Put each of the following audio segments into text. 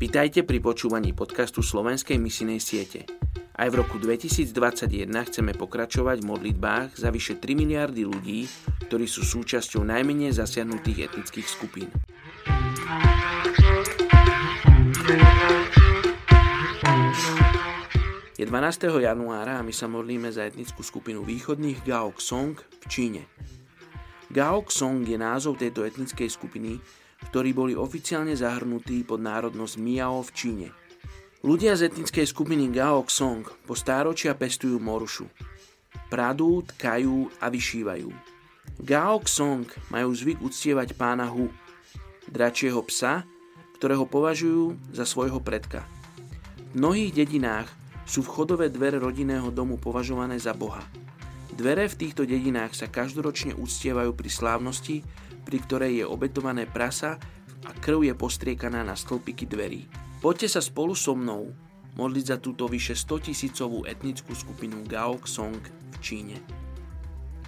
Vitajte pri počúvaní podcastu Slovenskej misinej siete. Aj v roku 2021 chceme pokračovať v modlitbách za vyše 3 miliardy ľudí, ktorí sú súčasťou najmenej zasiahnutých etnických skupín. Je 12. januára a my sa modlíme za etnickú skupinu východných Gaok Song v Číne. Gaok Song je názov tejto etnickej skupiny, ktorí boli oficiálne zahrnutí pod národnosť Miao v Číne. Ľudia z etnickej skupiny Gaok Song po stáročia pestujú morušu. Pradú, tkajú a vyšívajú. Gaok Song majú zvyk uctievať pána Hu, dračieho psa, ktorého považujú za svojho predka. V mnohých dedinách sú vchodové dvere rodinného domu považované za Boha. Dvere v týchto dedinách sa každoročne uctievajú pri slávnosti, pri ktorej je obetované prasa a krv je postriekaná na stĺpiky dverí. Poďte sa spolu so mnou modliť za túto vyše 100 tisícovú etnickú skupinu Gaok Song v Číne.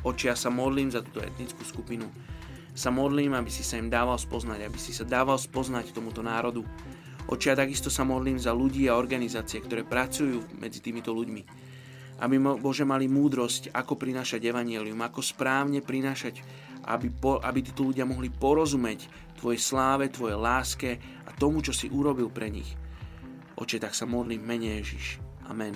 Oči, ja sa modlím za túto etnickú skupinu. Sa modlím, aby si sa im dával spoznať, aby si sa dával spoznať tomuto národu. Oči, ja takisto sa modlím za ľudí a organizácie, ktoré pracujú medzi týmito ľuďmi. Aby Bože mali múdrosť, ako prinášať evanielium, ako správne prinášať aby, po, aby títo ľudia mohli porozumieť Tvojej sláve, Tvojej láske a tomu, čo si urobil pre nich. Oče, tak sa modlím mene Ježiš. Amen.